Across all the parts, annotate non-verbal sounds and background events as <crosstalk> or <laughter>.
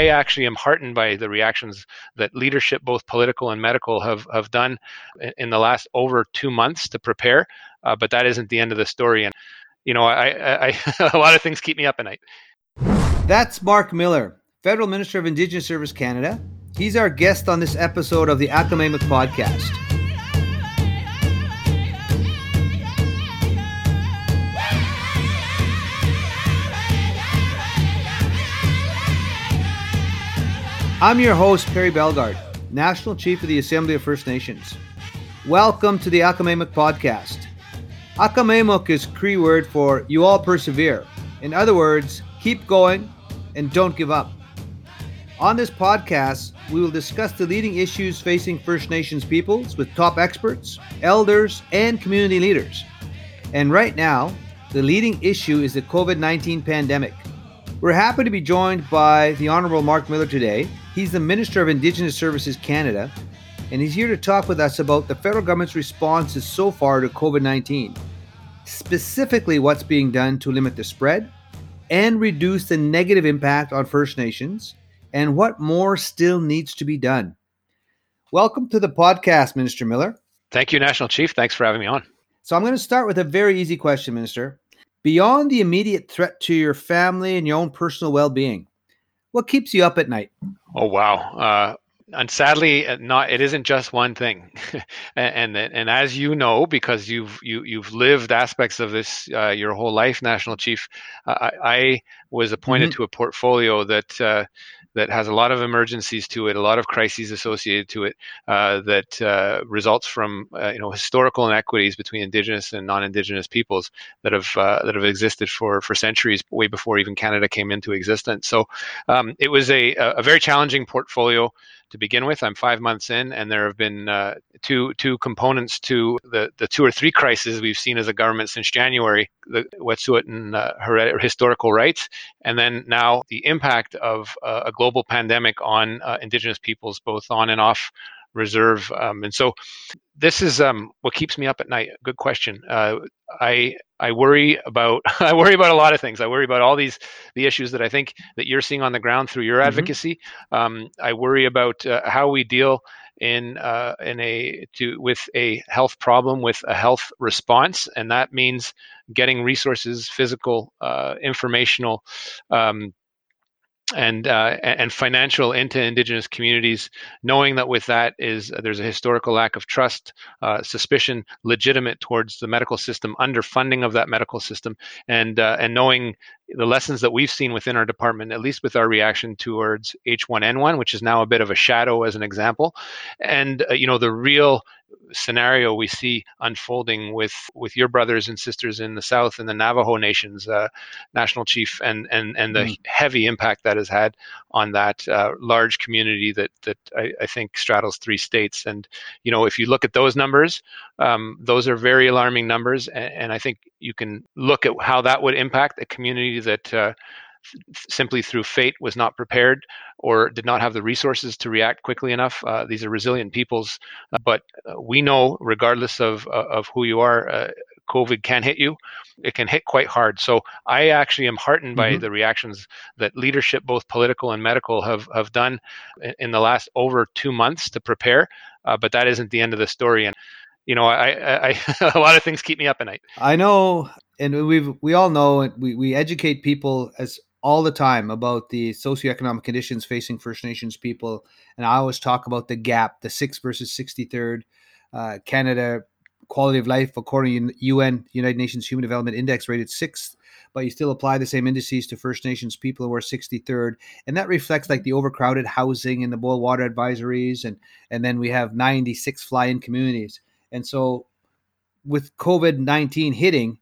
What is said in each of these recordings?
I actually am heartened by the reactions that leadership, both political and medical, have, have done in the last over two months to prepare. Uh, but that isn't the end of the story. And, you know, I, I, I <laughs> a lot of things keep me up at night. That's Mark Miller, Federal Minister of Indigenous Service Canada. He's our guest on this episode of the Akamemuk Podcast. I'm your host, Perry Bellegarde, National Chief of the Assembly of First Nations. Welcome to the Akamemuk podcast. Akamemuk is Cree word for you all persevere. In other words, keep going and don't give up. On this podcast, we will discuss the leading issues facing First Nations peoples with top experts, elders, and community leaders. And right now, the leading issue is the COVID 19 pandemic. We're happy to be joined by the Honorable Mark Miller today. He's the Minister of Indigenous Services Canada, and he's here to talk with us about the federal government's responses so far to COVID 19, specifically what's being done to limit the spread and reduce the negative impact on First Nations, and what more still needs to be done. Welcome to the podcast, Minister Miller. Thank you, National Chief. Thanks for having me on. So, I'm going to start with a very easy question, Minister. Beyond the immediate threat to your family and your own personal well being, what keeps you up at night? Oh wow! Uh, and sadly, uh, not it isn't just one thing, <laughs> and, and and as you know, because you've you you've lived aspects of this uh, your whole life, National Chief. Uh, I, I, was appointed mm-hmm. to a portfolio that uh, that has a lot of emergencies to it, a lot of crises associated to it, uh, that uh, results from uh, you know historical inequities between indigenous and non-indigenous peoples that have uh, that have existed for for centuries, way before even Canada came into existence. So um, it was a a very challenging portfolio to begin with. I'm five months in, and there have been uh, two two components to the the two or three crises we've seen as a government since January: the Wet'suwet'en uh, historical rights, and then now the impact of uh, a global pandemic on uh, Indigenous peoples, both on and off reserve. Um, and so this is um, what keeps me up at night. Good question. Uh, I I worry about <laughs> I worry about a lot of things. I worry about all these the issues that I think that you're seeing on the ground through your mm-hmm. advocacy. Um, I worry about uh, how we deal in uh, in a to with a health problem with a health response, and that means getting resources, physical, uh, informational. Um, and uh, and financial into indigenous communities, knowing that with that is uh, there's a historical lack of trust, uh, suspicion, legitimate towards the medical system, underfunding of that medical system, and uh, and knowing the lessons that we've seen within our department, at least with our reaction towards H1N1, which is now a bit of a shadow as an example, and uh, you know the real scenario we see unfolding with with your brothers and sisters in the South and the Navajo nations, uh, National Chief, and and and the mm. heavy impact that has had on that uh, large community that that I, I, think straddles three states. And you know, if you look at those numbers, um, those are very alarming numbers, and, and, I think you can look at how that would impact a community that. Uh, simply through fate was not prepared or did not have the resources to react quickly enough. Uh, these are resilient peoples, uh, but uh, we know, regardless of uh, of who you are, uh, COVID can hit you. It can hit quite hard. So I actually am heartened by mm-hmm. the reactions that leadership, both political and medical, have have done in the last over two months to prepare. Uh, but that isn't the end of the story. And you know, I, I, I <laughs> a lot of things keep me up at night. I know, and we've we all know we we educate people as all the time about the socioeconomic conditions facing First Nations people, and I always talk about the gap, the sixth versus sixty-third. Uh, Canada quality of life according to UN United Nations Human Development Index rated sixth, but you still apply the same indices to First Nations people who are 63rd, and that reflects like the overcrowded housing and the boil water advisories, and and then we have 96 fly-in communities, and so with COVID 19 hitting,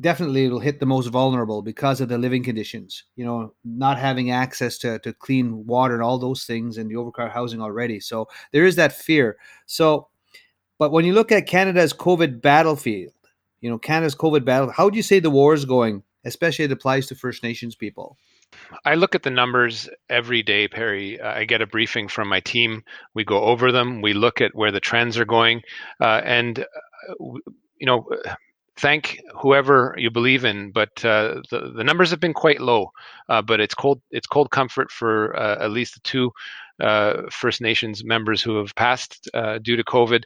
definitely it'll hit the most vulnerable because of the living conditions you know not having access to, to clean water and all those things and the overcrowded housing already. So there is that fear. So but when you look at canada's covid battlefield you know canada's covid battle how do you say the war is going especially it applies to first nations people I look at the numbers every day, Perry. I get a briefing from my team. We go over them. We look at where the trends are going, uh, and uh, you know, thank whoever you believe in, but uh, the the numbers have been quite low. Uh, but it's cold it's cold comfort for uh, at least the two uh, First Nations members who have passed uh, due to COVID,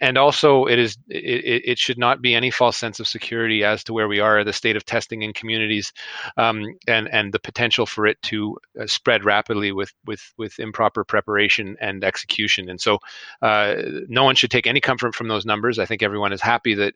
and also it is it, it, should not be any false sense of security as to where we are, the state of testing in communities, um, and and the potential for it to uh, spread rapidly with with with improper preparation and execution. And so, uh, no one should take any comfort from those numbers. I think everyone is happy that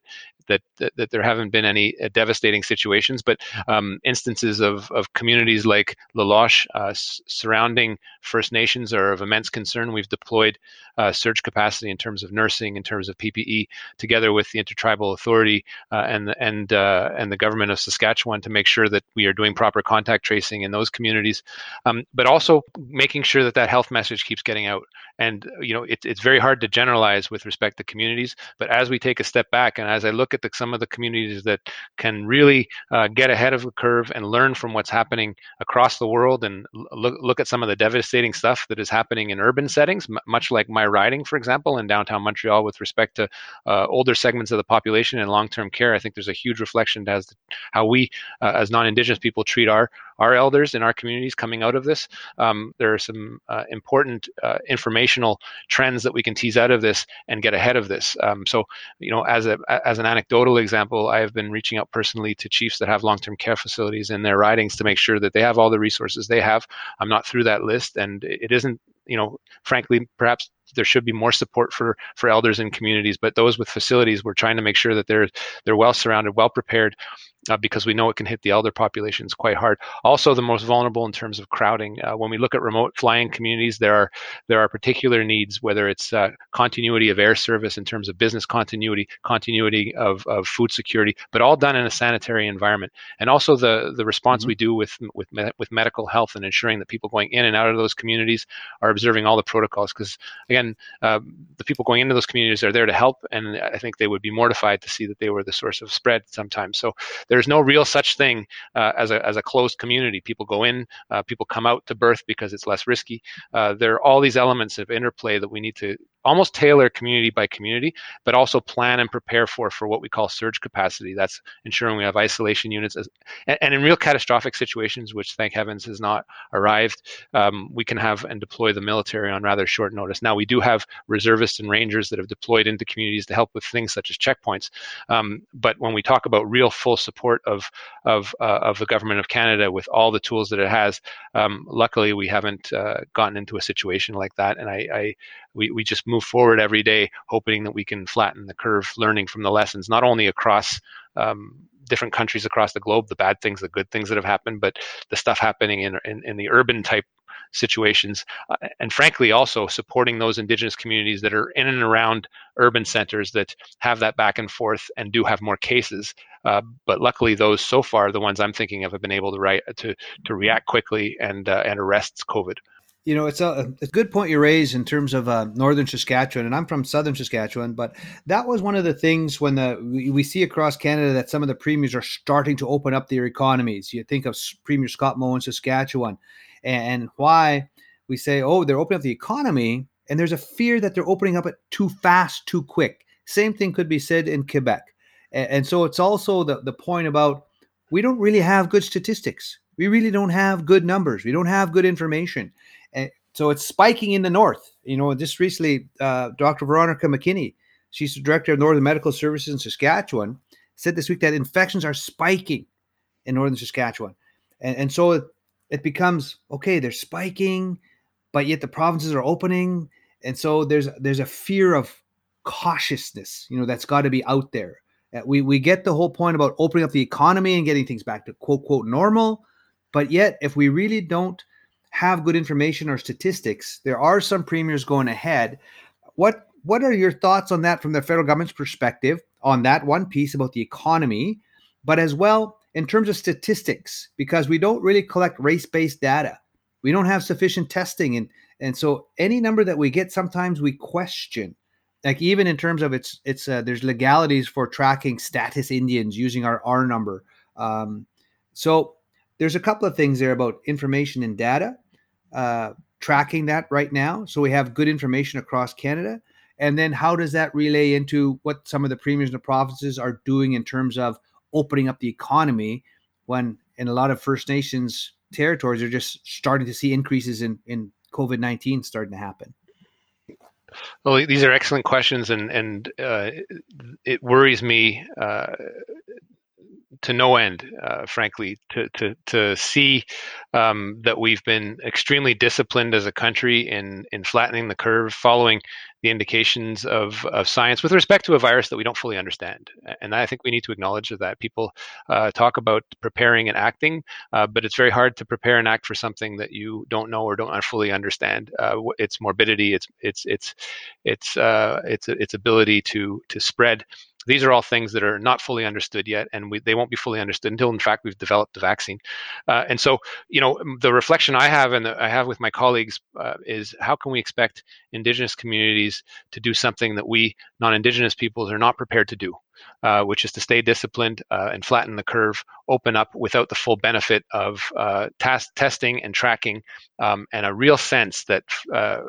that that, that there haven't been any uh, devastating situations, but um, instances of of communities like La Loche uh, surrounding First Nations are of immense concern. We've deployed uh, surge capacity in terms of nursing, in terms of PPE, together with the Intertribal Authority uh, and and uh, and the government of Saskatchewan to make sure that we are doing proper contact tracing in those communities, um, but also making sure that that health message keeps getting out. And you know, it, it's very hard to generalize with respect to communities, but as we take a step back and as I look at the, some of the communities that can really uh, get ahead of the curve and learn from what's happening across the world, and look look at some of the devastating stuff that is happening in urban settings, m- much like my riding, for example, in downtown Montreal, with respect to uh, older segments of the population and long-term care. I think there's a huge reflection as how we, uh, as non-Indigenous people, treat our our elders in our communities coming out of this. Um, there are some uh, important uh, informational trends that we can tease out of this and get ahead of this. Um, so, you know, as a as an anecdotal example, I have been reaching out personally to chiefs that have long-term care facilities in their ridings to make sure that they have all the resources they have. I'm not through that list, and it isn't you know, frankly, perhaps there should be more support for for elders in communities. But those with facilities, we're trying to make sure that they're they're well surrounded, well prepared, uh, because we know it can hit the elder populations quite hard. Also, the most vulnerable in terms of crowding. Uh, when we look at remote flying communities, there are there are particular needs, whether it's uh, continuity of air service in terms of business continuity, continuity of, of food security, but all done in a sanitary environment. And also the the response mm-hmm. we do with with with medical health and ensuring that people going in and out of those communities are observing all the protocols. Because again, uh, the people going into those communities are there to help, and I think they would be mortified to see that they were the source of spread sometimes. So there's no real such thing uh, as, a, as a closed community. People go in, uh, people come out to birth because it's less risky. Uh, there are all these elements of interplay that we need to almost tailor community by community, but also plan and prepare for for what we call surge capacity. That's ensuring we have isolation units, as, and, and, in real catastrophic situations, which thank heavens has not arrived, um, we can have and deploy the military on rather short notice. Now we do have reservists and rangers that have deployed into communities to help with things such as checkpoints, um, but when we talk about real full support of of uh, of the government of Canada with all the tools that it has, um, luckily we haven't uh, gotten into a situation like that, and I, I we, we just move forward every day, hoping that we can flatten the curve, learning from the lessons, not only across um, different countries across the globe, the bad things, the good things that have happened, but the stuff happening in, in, in the urban type situations. Uh, and frankly, also supporting those indigenous communities that are in and around urban centers that have that back and forth and do have more cases. Uh, but luckily, those so far, the ones I'm thinking of, have been able to, write, to, to react quickly and, uh, and arrest COVID. You know, it's a, a good point you raise in terms of uh, northern Saskatchewan, and I'm from southern Saskatchewan. But that was one of the things when the we, we, see across Canada that some of the premiers are starting to open up their economies. You think of Premier Scott Moe in Saskatchewan, and, and why we say, oh, they're opening up the economy, and there's a fear that they're opening up it too fast, too quick. Same thing could be said in Quebec, and, and so it's also the the point about we don't really have good statistics. We really don't have good numbers. We don't have good information. And so it's spiking in the north. You know, just recently, uh, Dr. Veronica McKinney, she's the director of Northern Medical Services in Saskatchewan, said this week that infections are spiking in northern Saskatchewan. And, and so it, it becomes okay, they're spiking, but yet the provinces are opening. And so there's there's a fear of cautiousness, you know, that's got to be out there. Uh, we we get the whole point about opening up the economy and getting things back to quote quote normal, but yet if we really don't have good information or statistics. There are some premiers going ahead. What what are your thoughts on that from the federal government's perspective on that one piece about the economy, but as well in terms of statistics because we don't really collect race-based data. We don't have sufficient testing and and so any number that we get sometimes we question like even in terms of its it's uh, there's legalities for tracking status Indians using our R number. Um, so there's a couple of things there about information and data uh, tracking that right now. So we have good information across Canada. And then how does that relay into what some of the premiers and the provinces are doing in terms of opening up the economy when in a lot of First Nations territories are just starting to see increases in, in COVID 19 starting to happen? Well, these are excellent questions, and and uh, it worries me uh, to no end, uh, frankly, to to to see um, that we've been extremely disciplined as a country in in flattening the curve, following the indications of, of science with respect to a virus that we don't fully understand. And I think we need to acknowledge that people uh, talk about preparing and acting, uh, but it's very hard to prepare and act for something that you don't know or don't fully understand. Uh, its morbidity, its its its its uh, its its ability to to spread these are all things that are not fully understood yet, and we, they won't be fully understood until, in fact, we've developed the vaccine. Uh, and so, you know, the reflection I have and I have with my colleagues uh, is how can we expect Indigenous communities to do something that we non-Indigenous peoples are not prepared to do? Uh, which is to stay disciplined uh, and flatten the curve, open up without the full benefit of uh, task, testing and tracking, um, and a real sense that uh,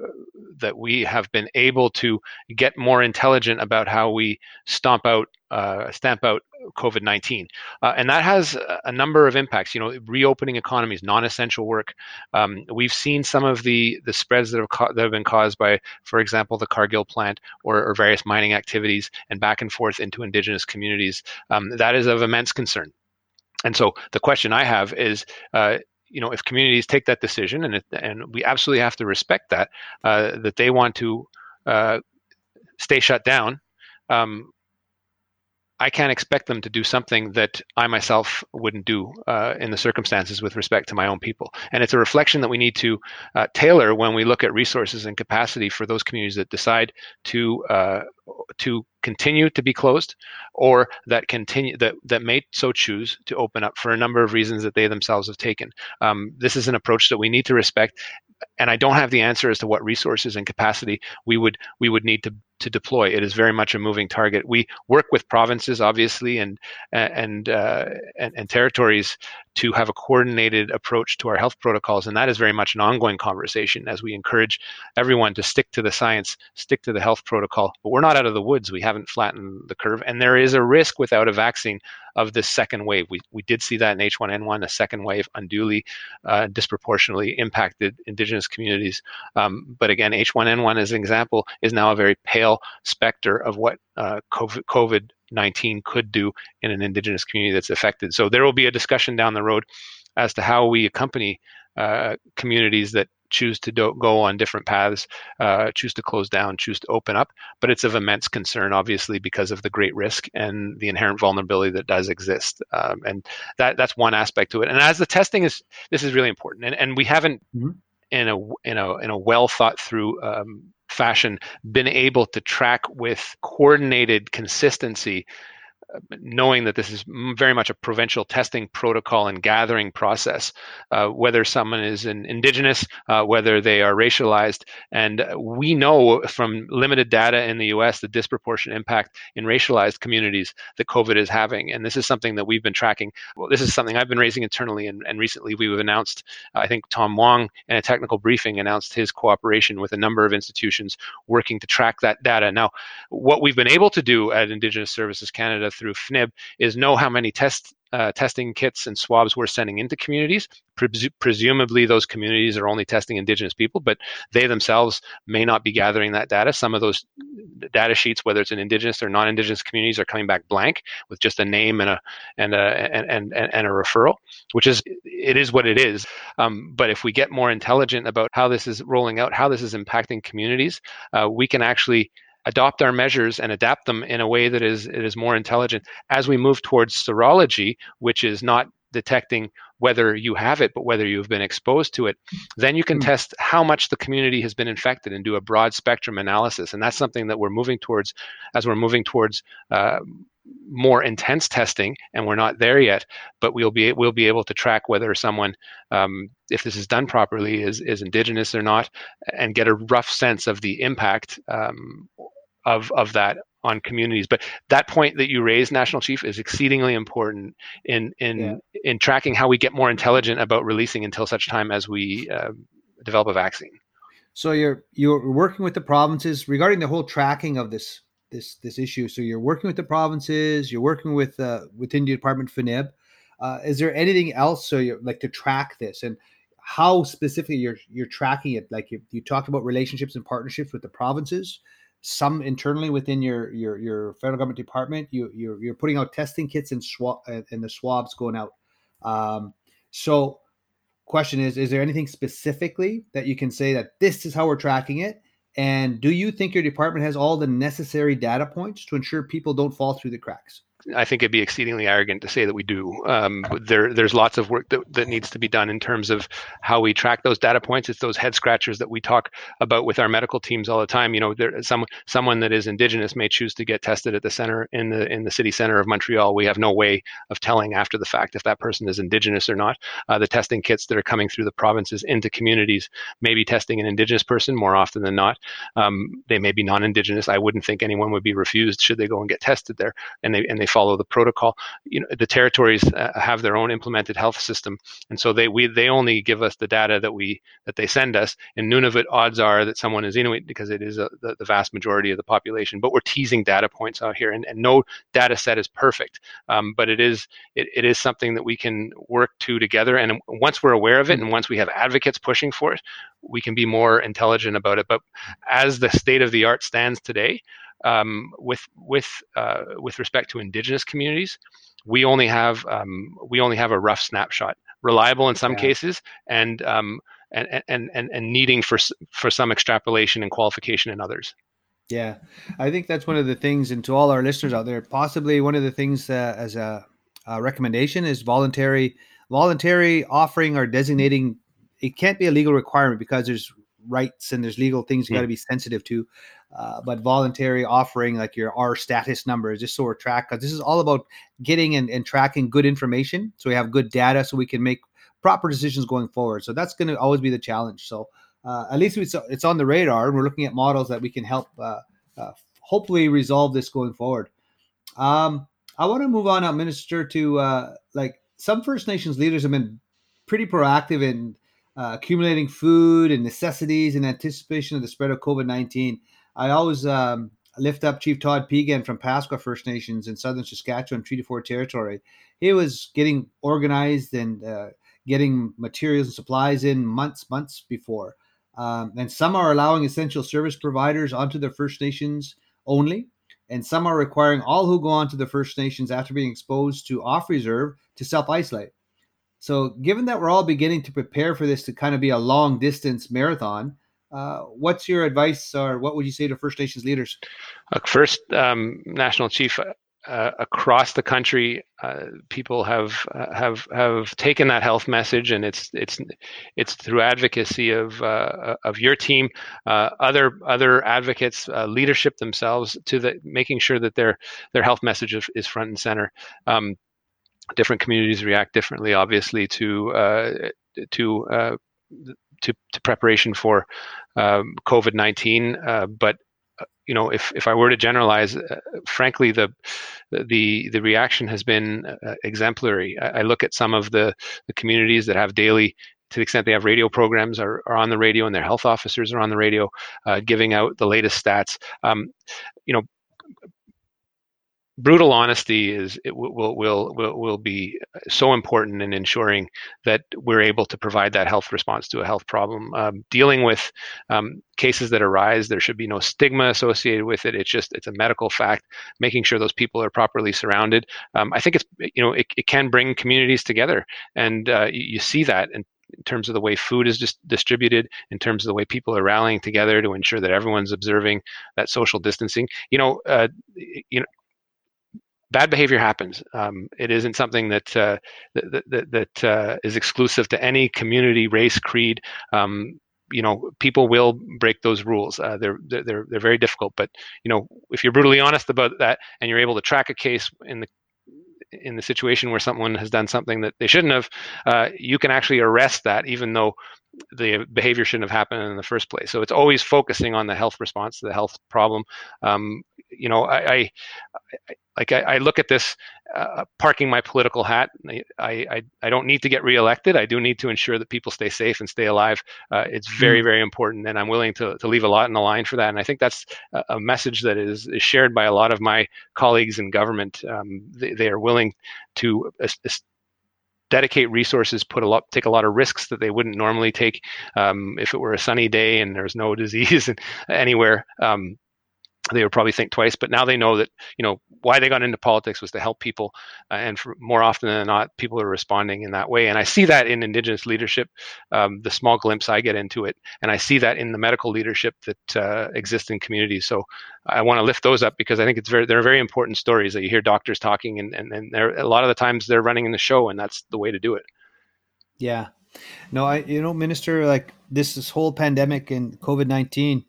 that we have been able to get more intelligent about how we stomp out, uh, stamp out COVID 19. Uh, and that has a number of impacts. You know, reopening economies, non essential work. Um, we've seen some of the, the spreads that have, ca- that have been caused by, for example, the Cargill plant or, or various mining activities and back and forth into indigenous communities. Um, that is of immense concern. And so the question I have is, uh, you know, if communities take that decision, and it, and we absolutely have to respect that, uh, that they want to uh, stay shut down, um, I can't expect them to do something that I myself wouldn't do uh, in the circumstances with respect to my own people. And it's a reflection that we need to uh, tailor when we look at resources and capacity for those communities that decide to uh, to continue to be closed, or that continue that that may so choose to open up for a number of reasons that they themselves have taken. Um, this is an approach that we need to respect, and I don't have the answer as to what resources and capacity we would we would need to to deploy. It is very much a moving target. We work with provinces, obviously, and and uh, and, and, territories to have a coordinated approach to our health protocols, and that is very much an ongoing conversation as we encourage everyone to stick to the science, stick to the health protocol. But we're not out of the woods. We haven't flattened the curve, and there is a risk without a vaccine of this second wave. We we did see that in H1N1, a second wave unduly, uh, disproportionately impacted Indigenous communities. Um, but again, H1N1 as an example is now a very pale specter of what uh, COVID 19 could do in an indigenous community that's affected. So there will be a discussion down the road as to how we accompany uh, communities that choose to do, go on different paths, uh, choose to close down, choose to open up. But it's of immense concern, obviously, because of the great risk and the inherent vulnerability that does exist. Um, and that that's one aspect to it. And as the testing is, this is really important. And and we haven't. Mm-hmm. In a in a in a well thought through um, fashion been able to track with coordinated consistency knowing that this is very much a provincial testing protocol and gathering process, uh, whether someone is an indigenous, uh, whether they are racialized. And we know from limited data in the US the disproportionate impact in racialized communities that COVID is having. And this is something that we've been tracking. Well, this is something I've been raising internally. And, and recently we've announced, I think Tom Wong in a technical briefing announced his cooperation with a number of institutions working to track that data. Now, what we've been able to do at Indigenous Services Canada through FNIB is know how many uh, testing kits and swabs we're sending into communities. Pres- presumably, those communities are only testing Indigenous people, but they themselves may not be gathering that data. Some of those data sheets, whether it's an Indigenous or non-Indigenous communities, are coming back blank with just a name and a and a and and, and a referral, which is it is what it is. Um, but if we get more intelligent about how this is rolling out, how this is impacting communities, uh, we can actually adopt our measures and adapt them in a way that is it is more intelligent as we move towards serology, which is not detecting whether you have it, but whether you've been exposed to it, then you can mm-hmm. test how much the community has been infected and do a broad spectrum analysis. And that's something that we're moving towards as we're moving towards uh, more intense testing, and we're not there yet. But we'll be we'll be able to track whether someone, um, if this is done properly, is is indigenous or not, and get a rough sense of the impact um, of of that on communities. But that point that you raised, National Chief, is exceedingly important in in yeah. in tracking how we get more intelligent about releasing until such time as we uh, develop a vaccine. So you're you're working with the provinces regarding the whole tracking of this this this issue. So you're working with the provinces, you're working with uh, within the department FNIB. Uh, is there anything else so you like to track this and how specifically you're you're tracking it? Like you, you talked about relationships and partnerships with the provinces, some internally within your your your federal government department. You you're, you're putting out testing kits and swab and the swabs going out. Um, so question is is there anything specifically that you can say that this is how we're tracking it and do you think your department has all the necessary data points to ensure people don't fall through the cracks I think it'd be exceedingly arrogant to say that we do. Um, there, there's lots of work that, that needs to be done in terms of how we track those data points. It's those head scratchers that we talk about with our medical teams all the time. You know, there, some someone that is Indigenous may choose to get tested at the center in the in the city center of Montreal. We have no way of telling after the fact if that person is Indigenous or not. Uh, the testing kits that are coming through the provinces into communities may be testing an Indigenous person more often than not. Um, they may be non-Indigenous. I wouldn't think anyone would be refused should they go and get tested there, and they and they follow the protocol. You know, the territories uh, have their own implemented health system, and so they we they only give us the data that we that they send us. In Nunavut, odds are that someone is Inuit because it is a, the, the vast majority of the population. But we're teasing data points out here, and, and no data set is perfect, um, but it is it, it is something that we can work to together. And once we're aware of it, and once we have advocates pushing for it, we can be more intelligent about it. But as the state of the art stands today, um, with with uh, with respect to indigenous communities, we only have um, we only have a rough snapshot, reliable in some yeah. cases, and, um, and and and and needing for for some extrapolation and qualification in others. Yeah, I think that's one of the things, and to all our listeners out there, possibly one of the things uh, as a, a recommendation is voluntary voluntary offering or designating. It can't be a legal requirement because there's rights and there's legal things you got to be sensitive to. Uh, but voluntary offering like your R status numbers, just so we're tracked. Because this is all about getting and, and tracking good information, so we have good data, so we can make proper decisions going forward. So that's going to always be the challenge. So uh, at least it's, it's on the radar, and we're looking at models that we can help uh, uh hopefully resolve this going forward. Um, I want to move on, now, Minister, to uh, like some First Nations leaders have been pretty proactive in uh, accumulating food and necessities in anticipation of the spread of COVID 19. I always um, lift up Chief Todd Peigan from Pasqua First Nations in southern Saskatchewan, Treaty 4 territory. He was getting organized and uh, getting materials and supplies in months, months before. Um, and some are allowing essential service providers onto their First Nations only, and some are requiring all who go onto the First Nations after being exposed to off reserve to self isolate. So, given that we're all beginning to prepare for this to kind of be a long distance marathon, uh, what's your advice, or what would you say to First Nations leaders? First, um, National Chief, uh, across the country, uh, people have uh, have have taken that health message, and it's it's it's through advocacy of uh, of your team, uh, other other advocates, leadership themselves, to the making sure that their their health message is, is front and center. Um, different communities react differently, obviously, to to to, to preparation for um, COVID nineteen. Uh, but uh, you know, if if I were to generalize, uh, frankly, the the the reaction has been uh, exemplary. I, I, look at some of the the communities that have daily. To the extent they have radio programs, are, are on the radio, and their health officers are on the radio, uh, giving out the latest stats. Um, you know, brutal honesty is will, will will will be so important in ensuring that we're able to provide that health response to a health problem. Um, dealing with um, cases that arise, there should be no stigma associated with it. It's just it's a medical fact. Making sure those people are properly surrounded. Um, I think it's you know it, it can bring communities together, and uh, you, you see that in in terms of the way food is just distributed, in terms of the way people are rallying together to ensure that everyone's observing that social distancing. You know, uh, you know, bad behavior happens. Um, it isn't something that uh, that that, that uh, is exclusive to any community, race, creed. Um, you know, people will break those rules. Uh, they're they're they're very difficult. But you know, if you're brutally honest about that, and you're able to track a case in the in the situation where someone has done something that they shouldn't have, uh, you can actually arrest that, even though the behavior shouldn't have happened in the first place. So it's always focusing on the health response to the health problem. Um, you know, I, I, I like I, I, look at this uh, parking my political hat. I, I, I don't need to get reelected. I do need to ensure that people stay safe and stay alive. Uh, it's very, mm. very important, and I'm willing to, to leave a lot in the line for that. And I think that's a, a message that is, is shared by a lot of my colleagues in government. Um, they, they, are willing to dedicate resources, put a lot, take a lot of risks that they wouldn't normally take um, if it were a sunny day and there's no <laughs> disease anywhere. Um, they would probably think twice. But now they know that you know why they got into politics was to help people, uh, and for, more often than not, people are responding in that way. And I see that in Indigenous leadership, um, the small glimpse I get into it, and I see that in the medical leadership that uh, exists in communities. So I want to lift those up because I think it's very they're very important stories that you hear doctors talking, and and, and a lot of the times they're running in the show, and that's the way to do it. Yeah, no, I you know, Minister, like this, this whole pandemic and COVID nineteen,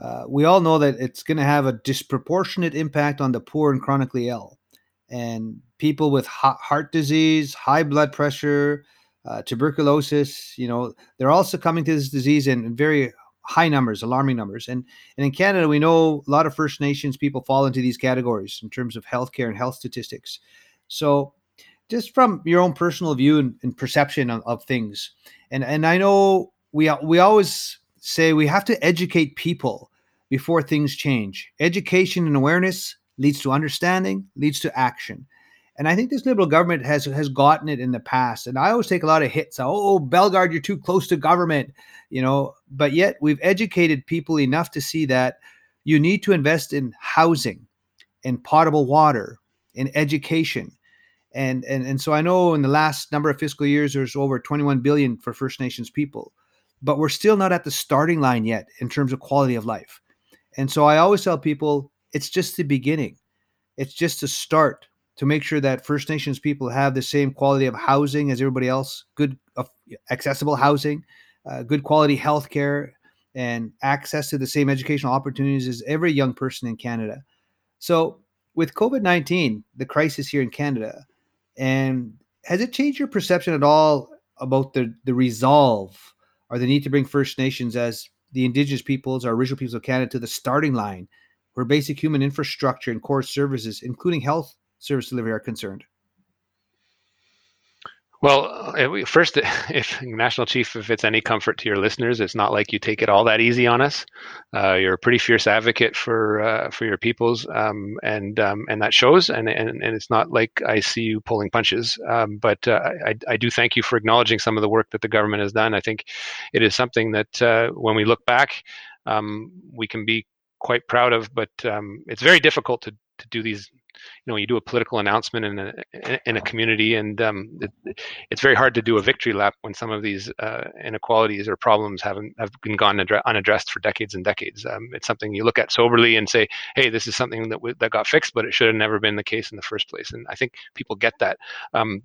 uh, we all know that it's going to have a disproportionate impact on the poor and chronically ill, and people with heart disease, high blood pressure, uh, tuberculosis. You know, they're all succumbing to this disease in very high numbers, alarming numbers. And and in Canada, we know a lot of First Nations people fall into these categories in terms of healthcare and health statistics. So just from your own personal view and, and perception of, of, things. And and I know we we always say we have to educate people before things change. Education and awareness leads to understanding, leads to action. And I think this liberal government has has gotten it in the past. And I always take a lot of hits. Oh, oh Bellegarde, you're too close to government, you know. But yet we've educated people enough to see that you need to invest in housing, in potable water, in education, and and and so I know in the last number of fiscal years there's over 21 billion for First Nations people, but we're still not at the starting line yet in terms of quality of life. And so I always tell people it's just the beginning. It's just a start to make sure that First Nations people have the same quality of housing as everybody else, good uh, accessible housing, uh, good quality health care, and access to the same educational opportunities as every young person in Canada. So with COVID 19, the crisis here in Canada, and has it changed your perception at all about the the resolve or the need to bring First Nations as the Indigenous peoples or original peoples of Canada to the starting line, where basic human infrastructure and core services, including health service delivery, are concerned? Well, uh, first, <laughs> if National Chief, if it's any comfort to your listeners, it's not like you take it all that easy on us. Uh, you're a pretty fierce advocate for uh, for your peoples, um, and um, and that shows. And, and and it's not like I see you pulling punches. Um, but uh, I I do thank you for acknowledging some of the work that the government has done. I think it is something that uh, when we look back, um, we can be quite proud of. But um, it's very difficult to to do these you know you do a political announcement in a in a community and um, it, it's very hard to do a victory lap when some of these uh, inequalities or problems haven't have been gone unaddressed for decades and decades. Um, it's something you look at soberly and say hey this is something that w- that got fixed but it should have never been the case in the first place. And i think people get that. Um,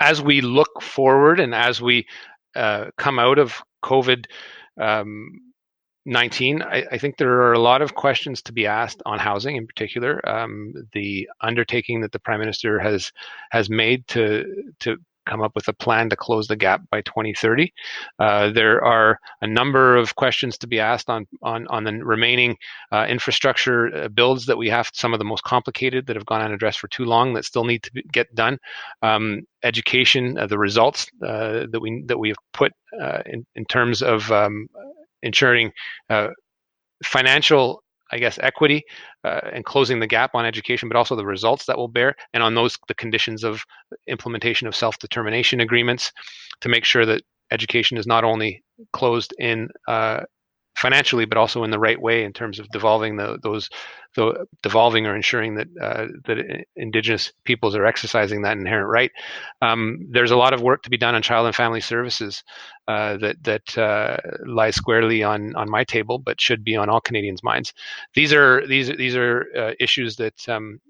as we look forward and as we uh, come out of covid um, 19, I, I, think there are a lot of questions to be asked on housing in particular. Um, the undertaking that the prime minister has has made to to come up with a plan to close the gap by 2030. Uh, there are a number of questions to be asked on on, on the remaining uh, infrastructure uh, builds that we have. Some of the most complicated that have gone unaddressed for too long that still need to be, get done. Um, education, uh, the results uh, that we that we have put uh, in in terms of um, ensuring uh, financial I guess equity uh, and closing the gap on education, but also the results that will bear, and on those the conditions of implementation of self-determination agreements to make sure that education is not only closed in uh, financially, but also in the right way in terms of devolving the, those, the devolving or ensuring that uh, that Indigenous peoples are exercising that inherent right. Um, there's a lot of work to be done on child and family services uh, that that uh, lies squarely on on my table, but should be on all Canadians' minds. These are these these are uh, issues that um,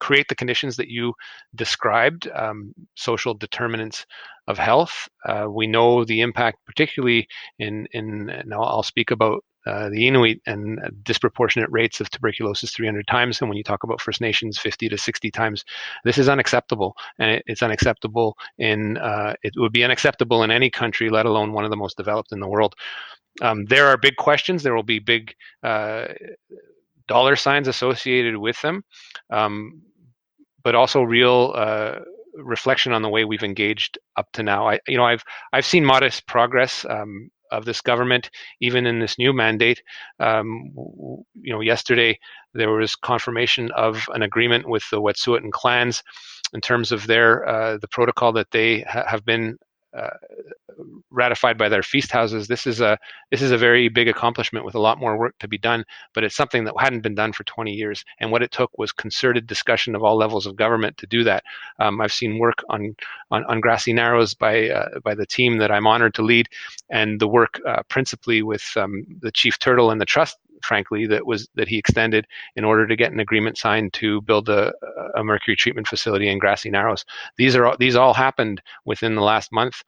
create the conditions that you described, um, social determinants of health. Uh, we know the impact, particularly in, in and I'll, speak about uh, the Inuit and disproportionate rates of tuberculosis 300 times. And when you talk about First Nations, 50 to 60 times, this is unacceptable. And it, it's unacceptable in, uh, it would be unacceptable in any country, let alone one of the most developed in the world. Um, there are big questions. There will be big uh, dollar signs associated with them, um, but also real uh, reflection on the way we've engaged up to now. I, you know, I've I've seen modest progress um, of this government, even in this new mandate. Um, you know, yesterday there was confirmation of an agreement with the Wet'suwet'en clans in terms of their uh, the protocol that they ha- have been ratified by their feast houses. This is a this is a very big accomplishment with a lot more work to be done, but it's something that hadn't been done for 20 years. And what it took was concerted discussion of all levels of government to do that. Um, I've seen work on, on, on grassy narrows by uh, by the team that I'm honored to lead, and the work uh, principally with um, the chief turtle and the trust frankly, that was that he extended in order to get an agreement signed to build a, a mercury treatment facility in Grassy Narrows. These are these all happened within the last month.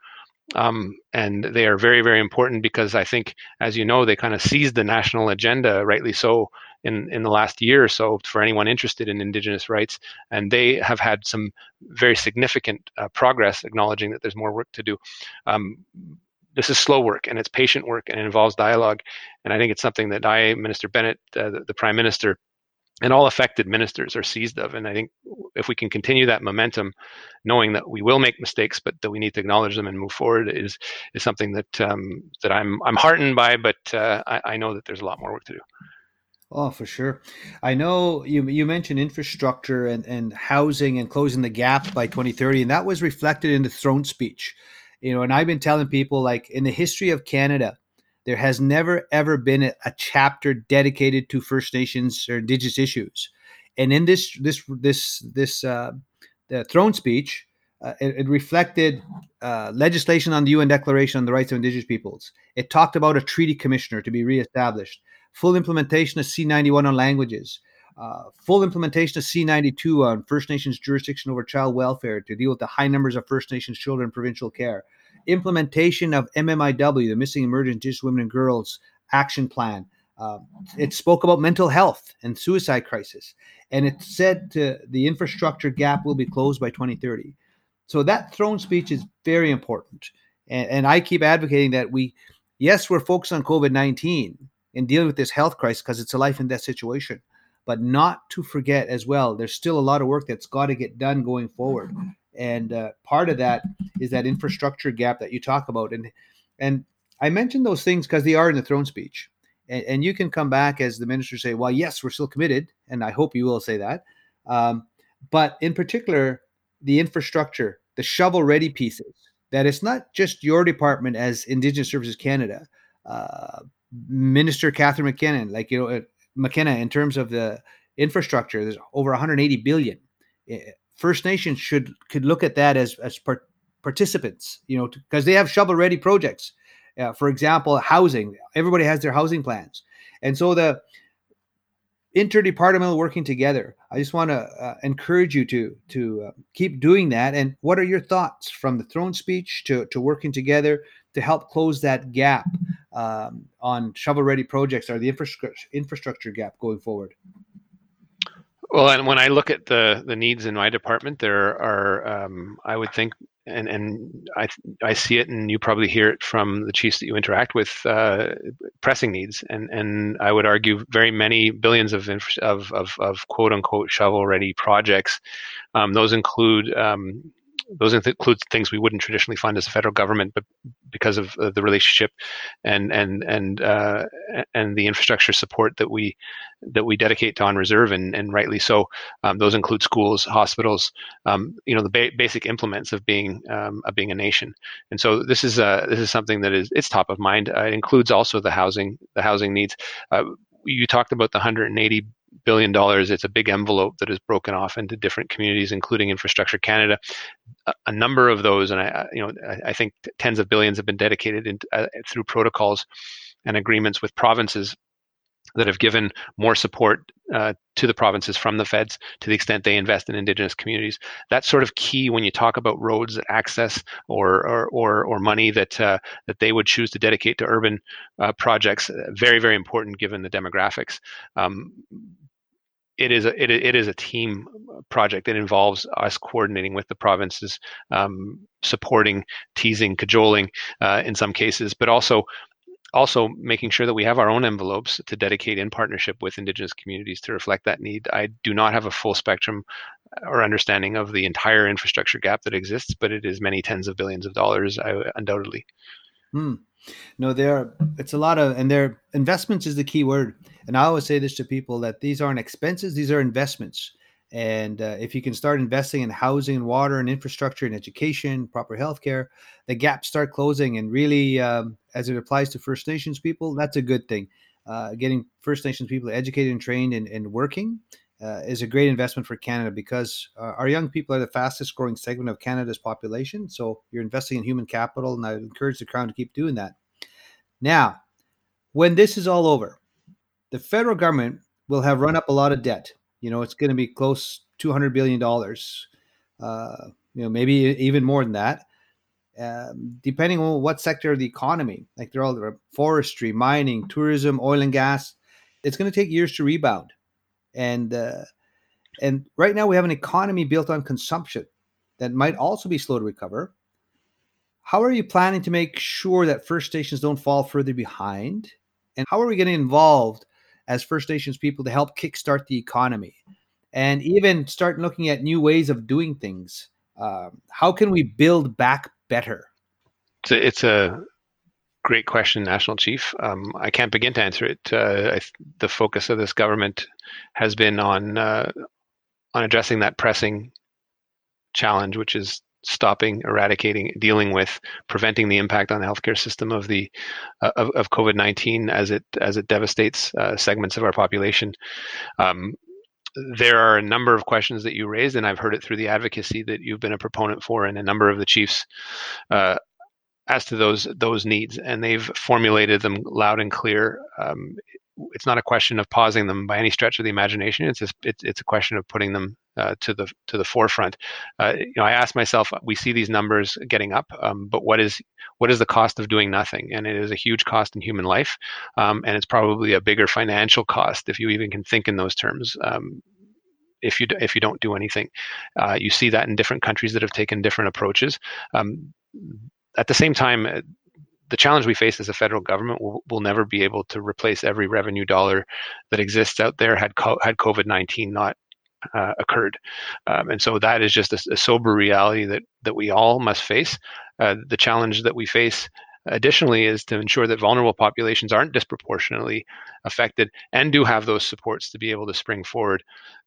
Um, and they are very, very important because I think, as you know, they kind of seized the national agenda, rightly so, in, in the last year or so for anyone interested in Indigenous rights. And they have had some very significant uh, progress, acknowledging that there's more work to do. Um, this is slow work and it's patient work and it involves dialogue. And I think it's something that I, Minister Bennett, uh, the, the, Prime Minister, and all affected ministers are seized of. And I think if we can continue that momentum, knowing that we will make mistakes, but that we need to acknowledge them and move forward, is is something that um, that I'm I'm heartened by. But uh, I, I know that there's a lot more work to do. Oh, for sure. I know you you mentioned infrastructure and, and housing and closing the gap by 2030, and that was reflected in the throne speech you know and i've been telling people like in the history of canada there has never ever been a, chapter dedicated to first nations or indigenous issues and in this this this this uh, the throne speech uh, it, it, reflected uh, legislation on the UN Declaration on the Rights of Indigenous Peoples. It talked about a treaty commissioner to be reestablished, full implementation of C91 on languages, uh, full implementation of C92 on First Nations jurisdiction over child welfare to deal with the high numbers of First Nations children in provincial care, implementation of MMIW, the Missing and Murdered Indigenous Women and Girls Action Plan. Uh, it spoke about mental health and suicide crisis, and it said to, the infrastructure gap will be closed by 2030. So that throne speech is very important, and, and I keep advocating that we, yes, we're focused on COVID 19 and dealing with this health crisis because it's a life and death situation but not to forget as well, there's still a lot of work that's got to get done going forward. And uh, part of that is that infrastructure gap that you talk about. And and I mentioned those things because they are in the throne speech. And, and, you can come back as the minister say, well, yes, we're still committed. And I hope you will say that. Um, but in particular, the infrastructure, the shovel ready pieces, that it's not just your department as Indigenous Services Canada. Uh, Minister Catherine McKinnon, like you know, McKenna, in terms of the infrastructure, there's over 180 billion. Eh, First Nations should could look at that as as part, participants, you know, because they have shovel ready projects. Uh, for example, housing. Everybody has their housing plans, and so the interdepartmental working together. I just want to uh, encourage you to to uh, keep doing that. And what are your thoughts from the throne speech to to working together to help close that gap um, on shovel ready projects or the infrastructure infrastructure gap going forward? Well, and when I look at the the needs in my department, there are um, I would think, and and I I see it, and you probably hear it from the chiefs that you interact with, uh, pressing needs, and and I would argue very many billions of of of, of quote unquote shovel ready projects. Um, those include um, those include things we wouldn't traditionally find as a federal government, but because of uh, the relationship and and and uh, and the infrastructure support that we that we dedicate to on reserve, and, and rightly so. Um, those include schools, hospitals, um, you know, the ba- basic implements of being um, of being a nation. And so this is uh, this is something that is it's top of mind. Uh, it includes also the housing the housing needs. Uh, you talked about the 180 billion dollars. It's a big envelope that is broken off into different communities, including Infrastructure Canada. A, a number of those, and I, you know, I, I think tens of billions have been dedicated in, uh, through protocols and agreements with provinces that have given more support uh, to the provinces from the feds to the extent they invest in indigenous communities. That's sort of key when you talk about roads access or or or, or money that uh, that they would choose to dedicate to urban uh, projects. Very very important given the demographics. Um, it is a it, it is a team project. It involves us coordinating with the provinces, um, supporting, teasing, cajoling uh, in some cases, but also also making sure that we have our own envelopes to dedicate in partnership with indigenous communities to reflect that need i do not have a full spectrum or understanding of the entire infrastructure gap that exists but it is many tens of billions of dollars undoubtedly hmm. no there it's a lot of and their investments is the key word and i always say this to people that these aren't expenses these are investments and uh, if you can start investing in housing and water and infrastructure and education, proper healthcare, the gaps start closing. And really, um, as it applies to First Nations people, that's a good thing. Uh, getting First Nations people educated and trained and, and working uh, is a great investment for Canada because uh, our young people are the fastest growing segment of Canada's population. So you're investing in human capital, and I encourage the Crown to keep doing that. Now, when this is all over, the federal government will have run up a lot of debt you know, it's going to be close two hundred billion dollars. Uh, you know, maybe even more than that, um, depending on what sector of the economy. Like they're all forestry, mining, tourism, oil and gas. It's going to take years to rebound, and uh, and right now we have an economy built on consumption that might also be slow to recover. How are you planning to make sure that First Nations don't fall further behind? And how are we getting involved as First Nations people to help kickstart the economy and even start looking at new ways of doing things. Uh, how can we build back better? It's a, it's a great question, National Chief. Um, I can't begin to answer it. Uh, I, the focus of this government has been on uh, on addressing that pressing challenge, which is stopping, eradicating, dealing with, preventing the impact on the healthcare system of the uh, of, of COVID nineteen as it as it devastates uh, segments of our population. Um, there are a number of questions that you raised, and I've heard it through the advocacy that you've been a proponent for, and a number of the chiefs. As to those those needs, and they've formulated them loud and clear. Um, it's not a question of pausing them by any stretch of the imagination. It's just, it's, it's a question of putting them uh, to the to the forefront. Uh, you know, I ask myself, we see these numbers getting up, um, but what is what is the cost of doing nothing? And it is a huge cost in human life, um, and it's probably a bigger financial cost if you even can think in those terms. Um, if you if you don't do anything, uh, you see that in different countries that have taken different approaches. At the same time, the challenge we face as a federal government will, will never be able to replace every revenue dollar that exists out there had co- had COVID nineteen not uh, occurred, um, and so that is just a, a, sober reality that that we all must face. Uh, the challenge that we face additionally is to ensure that vulnerable populations aren't disproportionately affected and do have those supports to be able to spring forward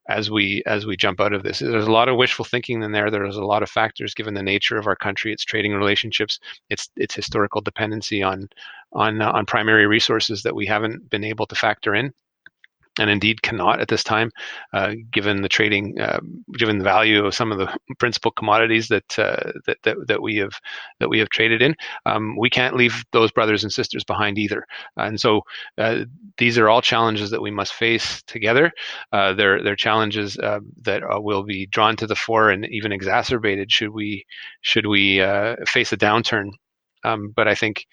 as we as we jump out of this. There's a lot of wishful thinking in there. There's a lot of factors given the nature of our country its trading relationships its its historical dependency on on uh, on primary resources that we haven't been able to factor in and indeed cannot at this time, uh, given the trading, uh, given the value of some of the principal commodities that, uh, that, that that we have that we have traded in. Um, we can't leave those brothers and sisters behind either, and so uh, these are all challenges that we must face together. Uh, they're they're challenges uh, that will be drawn to the fore and even exacerbated should we should we face a downturn. Um, but I think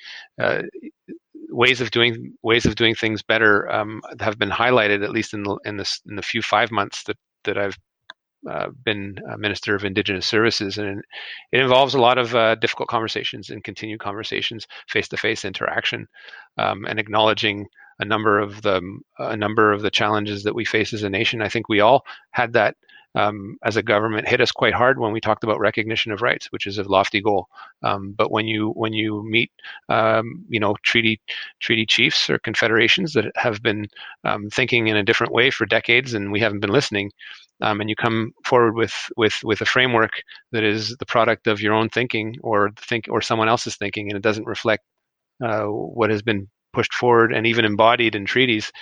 ways of doing ways of doing things better um, have been highlighted at least in the in in the few five months that that I've uh, been a minister of Indigenous Services, and it involves a lot of uh, difficult conversations and continued conversations, face-to-face interaction, um, and acknowledging a number of the a number of the challenges that we face as a nation. I think we all had that um, as a government hit us quite hard when we talked about recognition of rights, which is a lofty goal. Um, but when you when you meet um, you know treaty treaty chiefs or confederations that have been um, thinking in a different way for decades, and we haven't been listening, um, and you come forward with with with a framework that is the product of your own thinking or think or someone else's thinking, and it doesn't reflect uh, what has been pushed forward and even embodied in treaties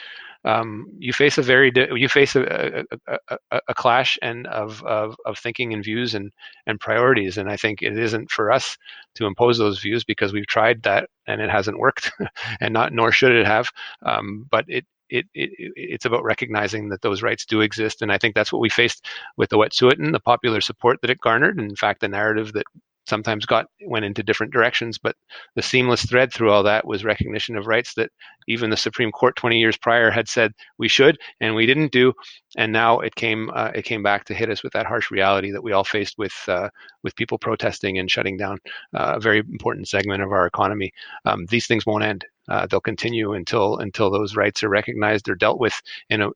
um, you face a very you face a, a, a, a clash and of, of, of thinking and views and and priorities and I think it isn't for us to impose those views because we've tried that and it hasn't worked <laughs> and not nor should it have um, but it it, it, it's about recognizing that those rights do exist. And I think that's what we faced with the Wet'suwet'en, the popular support that it garnered. And in fact, the narrative that sometimes got went into different directions but the seamless thread through all that was recognition of rights that even the supreme court 20 years prior had said we should and we didn't do and now it came uh, it came back to hit us with that harsh reality that we all faced with uh, with people protesting and shutting down uh, a very important segment of our economy um, these things won't end uh, they'll continue until until those rights are recognized or dealt with in a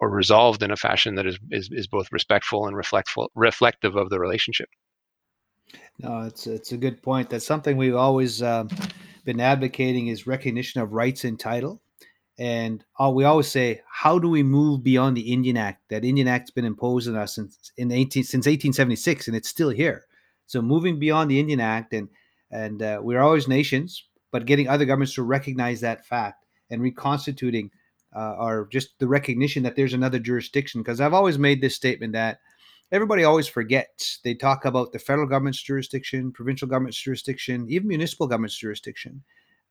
or resolved in a fashion that is, is, is both respectful and reflectful, reflective of the relationship. No, it's it's a good point. That's something we've always um, been advocating is recognition of rights and title. And uh, we always say, how do we move beyond the Indian Act? That Indian Act's been imposed on us since in 18 since 1876, and it's still here. So moving beyond the Indian Act, and and uh, we're always nations, but getting other governments to recognize that fact and reconstituting, uh, or just the recognition that there's another jurisdiction. Because I've always made this statement that everybody always forgets. They talk about the federal government's jurisdiction, provincial government's jurisdiction, even municipal government's jurisdiction.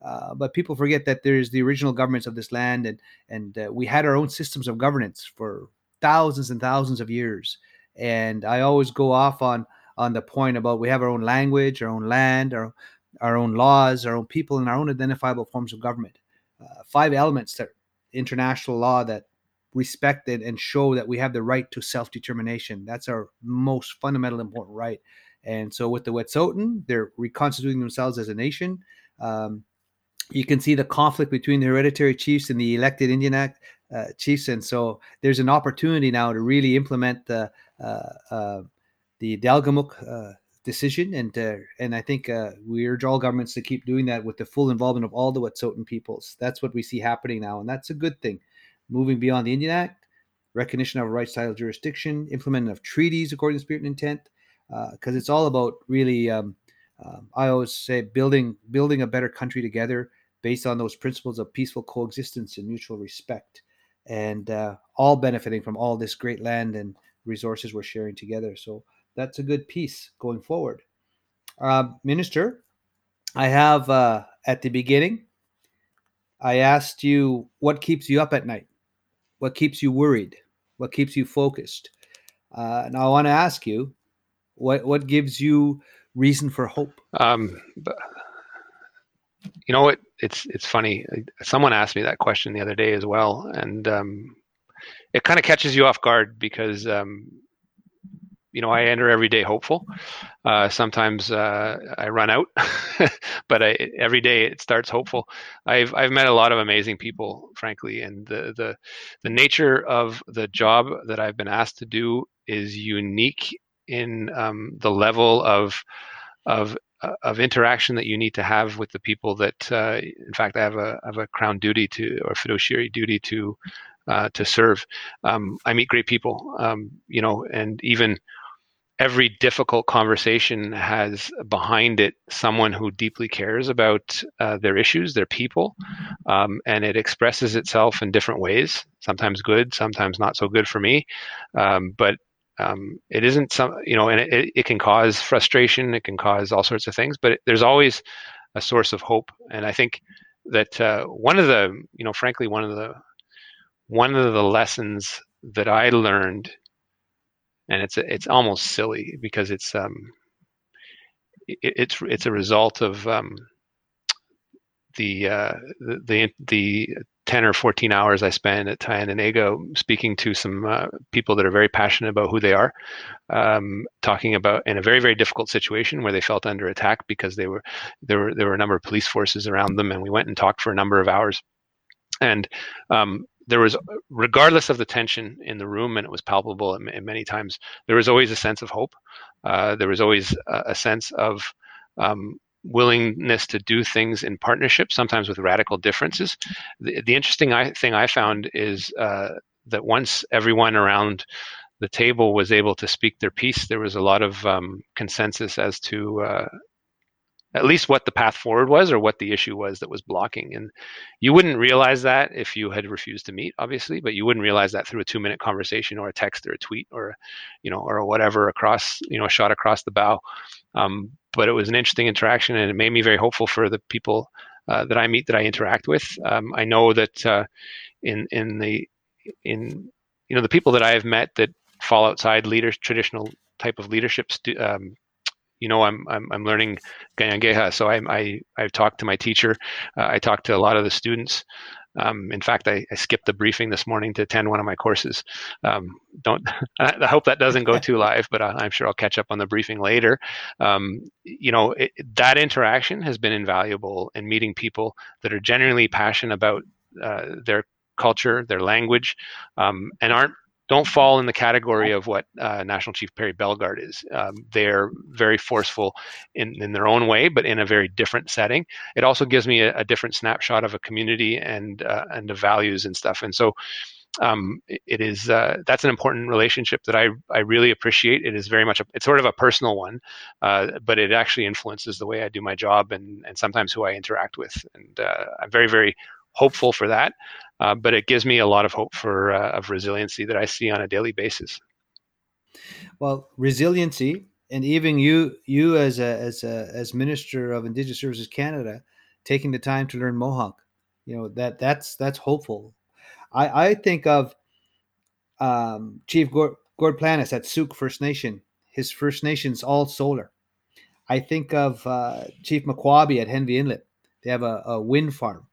Uh, but people forget that there's the original governments of this land, and and uh, we had our own systems of governance for thousands and thousands of years. And I always go off on on the point about we have our own language, our own land, our our own laws, our own people, and our own identifiable forms of government. Uh, five elements that international law that respected and show that we have the right to self determination. That's our most fundamental important right. And so with the Wet'suwet'en, they're reconstituting themselves as a nation. Um, you can see the conflict between the hereditary chiefs and the elected Indian Act uh, chiefs, and so there's an opportunity now to really implement the uh, uh, the Delgamuukw uh, decision, and uh, and I think uh, we urge all governments to keep doing that with the full involvement of all the Wet'suwet'en peoples. That's what we see happening now, and that's a good thing moving beyond the Indian Act, recognition of rights title jurisdiction, implementing of treaties according to spirit and intent, because uh, it's all about really. Um, um, I always say building building a better country together based on those principles of peaceful coexistence and mutual respect, and uh, all benefiting from all this great land and resources we're sharing together. So that's a good piece going forward. Uh, Minister, I have uh, at the beginning, I asked you what keeps you up at night. What keeps you worried? What keeps you focused? Uh, now, I want to ask you, what what gives you reason for hope? Um, you know what? It's it's funny. Someone asked me that question the other day as well, and um, it kind of catches you off guard because um, you know, I enter every day hopeful. Uh, sometimes uh, I run out, <laughs> but I, every day it starts hopeful. I've I've met a lot of amazing people, frankly, and the the the nature of the job that I've been asked to do is unique in um, the level of of of interaction that you need to have with the people that, uh, in fact, I have a I have a crown duty to or fiduciary duty to uh, to serve. Um, I meet great people, um, you know, and even every difficult conversation has behind it someone who deeply cares about uh, their issues, their people, um, and it expresses itself in different ways. Sometimes good, sometimes not so good for me, um, but um, it isn't some you know, and it, it, can cause frustration. It can cause all sorts of things, but it, there's always a source of hope. And I think that uh, one of the you know, frankly, one of the one of the lessons that I learned and it's it's almost silly because it's um it, it's it's a result of um the uh the the, the 10 or 14 hours I spend at Tyendinaga speaking to some uh, people that are very passionate about who they are, um, talking about in a very, very difficult situation where they felt under attack because they were there were there were a number of police forces around them, and we went and talked for a number of hours. And um, there was, regardless of the tension in the room, and it was palpable and many times, there was always a sense of hope. Uh, there was always a, a sense of um, willingness to do things in partnership, sometimes with radical differences. The, the interesting I, thing I found is uh, that once everyone around the table was able to speak their piece, there was a lot of um, consensus as to uh, at least what the path forward was or what the issue was that was blocking. And you wouldn't realize that if you had refused to meet, obviously, but you wouldn't realize that through a two minute conversation or a text or a tweet or, you know, or whatever across, you know, a shot across the bow. Um, but it was an interesting interaction and it made me very hopeful for the people uh, that I meet that I interact with. Um, I know that uh, in, in the, in, you know, the people that I have met that fall outside leaders, traditional type of leadership stu- um, you know I'm I'm, I'm learning Kanien'kéha, so I I I've talked to my teacher, uh, I talked to a lot of the students. Um, in fact, I, I, skipped the briefing this morning to attend one of my courses. Um, don't <laughs> I hope that doesn't go too live, but I, am sure I'll catch up on the briefing later. Um, you know, it, that interaction has been invaluable in meeting people that are genuinely passionate about uh, their culture, their language, um, and aren't don't fall in the category of what uh, National Chief Perry Bellegarde is. Um, they're very forceful in, in their own way, but in a very different setting. It also gives me a, a different snapshot of a community and uh, and the values and stuff. And so um, it is uh, that's an important relationship that I I really appreciate. It is very much a, it's sort of a personal one, uh, but it actually influences the way I do my job and and sometimes who I interact with. And uh, I'm very very hopeful for that. Uh, but it gives me a lot of hope for uh, of resiliency that I see on a daily basis. Well, resiliency, and even you you as a as a as Minister of Indigenous Services Canada, taking the time to learn Mohawk, you know that that's that's hopeful. I I think of um, Chief Gord, Gord Planes at Tsuut'ina First Nation. His First Nation's all solar. I think of uh, Chief McQuabbie at Henvey Inlet. They have a, a wind farm.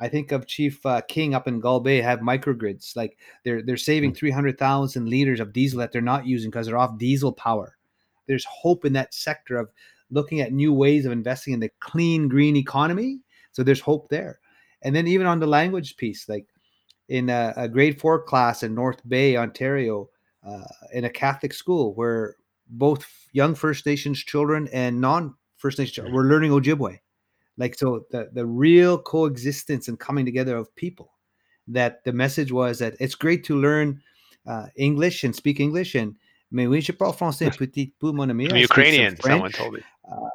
I think of Chief uh, King up in Gull Bay have microgrids. Like they're they're saving hmm. three hundred thousand liters of diesel that they're not using because they're off diesel power. There's hope in that sector of looking at new ways of investing in the clean green economy. So there's hope there. And then even on the language piece, like in a, a grade four class in North Bay, Ontario, uh, in a Catholic school where both young First Nations children and non First Nations children were learning Ojibwe like so the the real coexistence and coming together of people that the message was that it's great to learn uh, english and speak english and mais oui je parle français <laughs> petit peu mon ami ukrainian someone told me uh,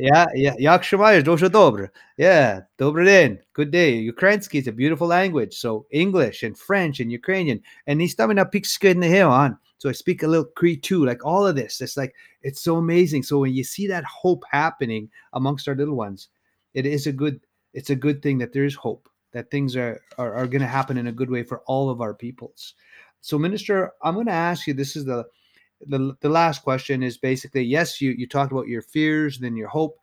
yeah, yeah, Jak się masz? Dobrze. Yeah, dobry dzień. Good day. Ukrainsky is a beautiful language. So English and French and Ukrainian. And he's coming up good in the hill on. So I speak a little Cree too. Like all of this. It's like, it's so amazing. So when you see that hope happening amongst our little ones, it is a good it's a good thing that there is hope that things are are, are going to happen in a good way for all of our peoples. So minister i'm going to ask you this is the, the the last question is basically yes you you talked about your fears then your hope.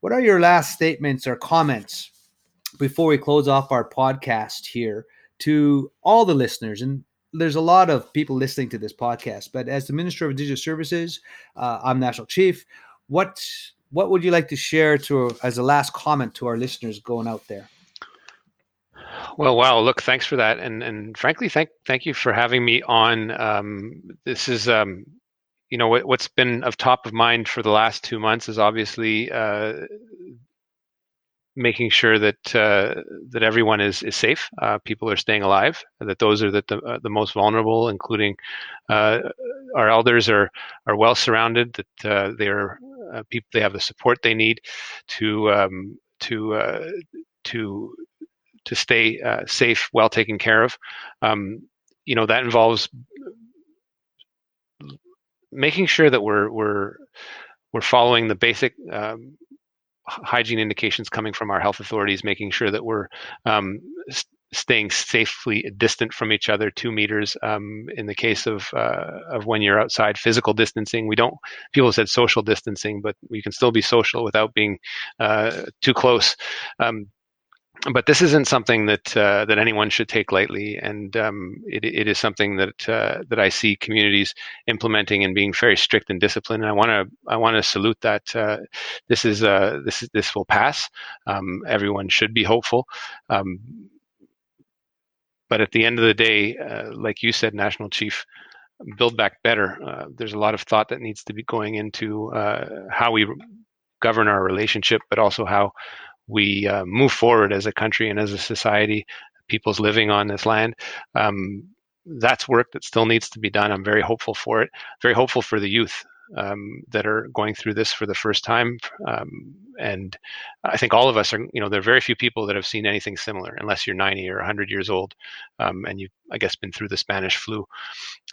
What are your last statements or comments before we close off our podcast here to all the listeners? And there's a lot of people listening to this podcast but as the minister of indigenous services uh, i'm national chief what what would you like to share to as a last comment to our listeners going out there? Well, wow! Look, thanks for that, and and frankly, thank thank you for having me on. Um, this is, um, you know, what, has been of top of mind for the last two months is obviously uh, making sure that uh, that everyone is is safe. Uh, people are staying alive. That those are the the, uh, the most vulnerable, including uh, our elders, are are well surrounded. That uh, they are uh, people they have the support they need to um, to uh, to to stay uh, safe, well taken care of. Um, you know that involves making sure that we're we're we're following the basic um, hygiene indications coming from our health authorities, making sure that we're um, staying safely distant from each other, two meters. Um, in the case of uh, of when you're outside, physical distancing. We don't. People said social distancing, but we can still be social without being uh, too close. Um, but this isn't something that uh, that anyone should take lightly, and um, it, it is something that uh, that I see communities implementing and being very strict and disciplined. And I want to I want to salute that. Uh, this is uh, this is this will pass. Um, everyone should be hopeful. Um, but at the end of the day, uh, like you said, National Chief, build back better. Uh, there's a lot of thought that needs to be going into uh, how we govern our relationship, but also how we uh, move forward as a country and as a society, people's living on this land. Um, that's work that still needs to be done. I'm very hopeful for it. Very hopeful for the youth um, that are going through this for the first time. Um, and I think all of us are, you know, there are very few people that have seen anything similar, unless you're 90 or 100 years old, um, and you I guess, been through the Spanish flu.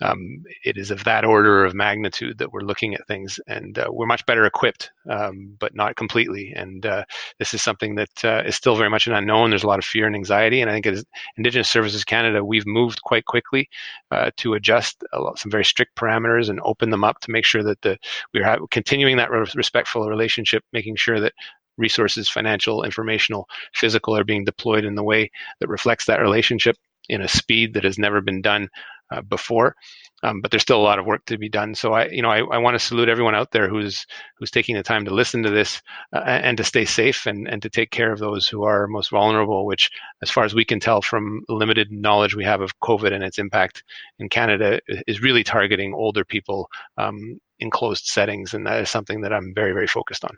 Um, it is of that order of magnitude that we're looking at things, and uh, we're much better equipped, um, but not completely. And uh, this is something that uh, is still very much an unknown. There's a lot of fear and anxiety, and I think as Indigenous Services Canada, we've moved quite quickly uh, to adjust lot, some very strict parameters and open them up to make sure that the we're continuing that respectful relationship, making sure that resources, financial, informational, physical, are being deployed in the way that reflects that relationship in a speed that has never been done uh, before. Um, but there's still a lot of work to be done. So I, you know, I, I want to salute everyone out there who's who's taking the time to listen to this uh, and to stay safe and, and to take care of those who are most vulnerable. Which, as far as we can tell from limited knowledge we have of COVID and its impact in Canada, is really targeting older people um, in closed settings, and that is something that I'm very very focused on.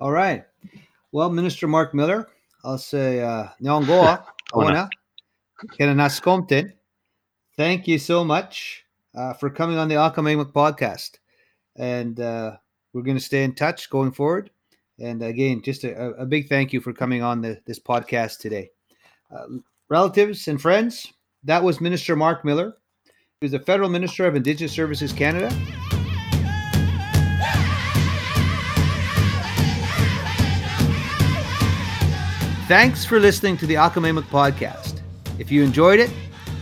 All right. Well, Minister Mark Miller, I'll say uh, Nyongoa, <laughs> Ona, Kenanaskomten. Thank you so much uh, for coming on the Akamemuk podcast. And uh, we're going to stay in touch going forward. And again, just a, a big thank you for coming on the, this podcast today. Uh, relatives and friends, that was Minister Mark Miller, who's the Federal Minister of Indigenous Services Canada. Thanks for listening to the Akamemuk podcast. If you enjoyed it,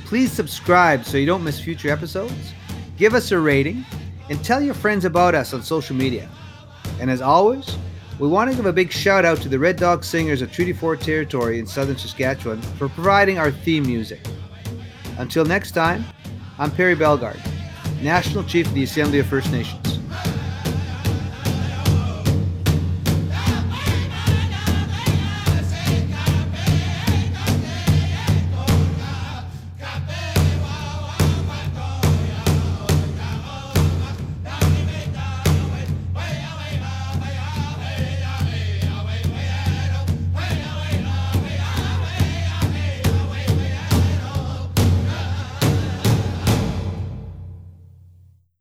please subscribe so you don't miss future episodes. Give us a rating and tell your friends about us on social media. And as always, we want to give a big shout out to the Red Dog Singers of Treaty 4 Territory in southern Saskatchewan for providing our theme music. Until next time, I'm Perry Bellegarde, National Chief of the Assembly of First Nations.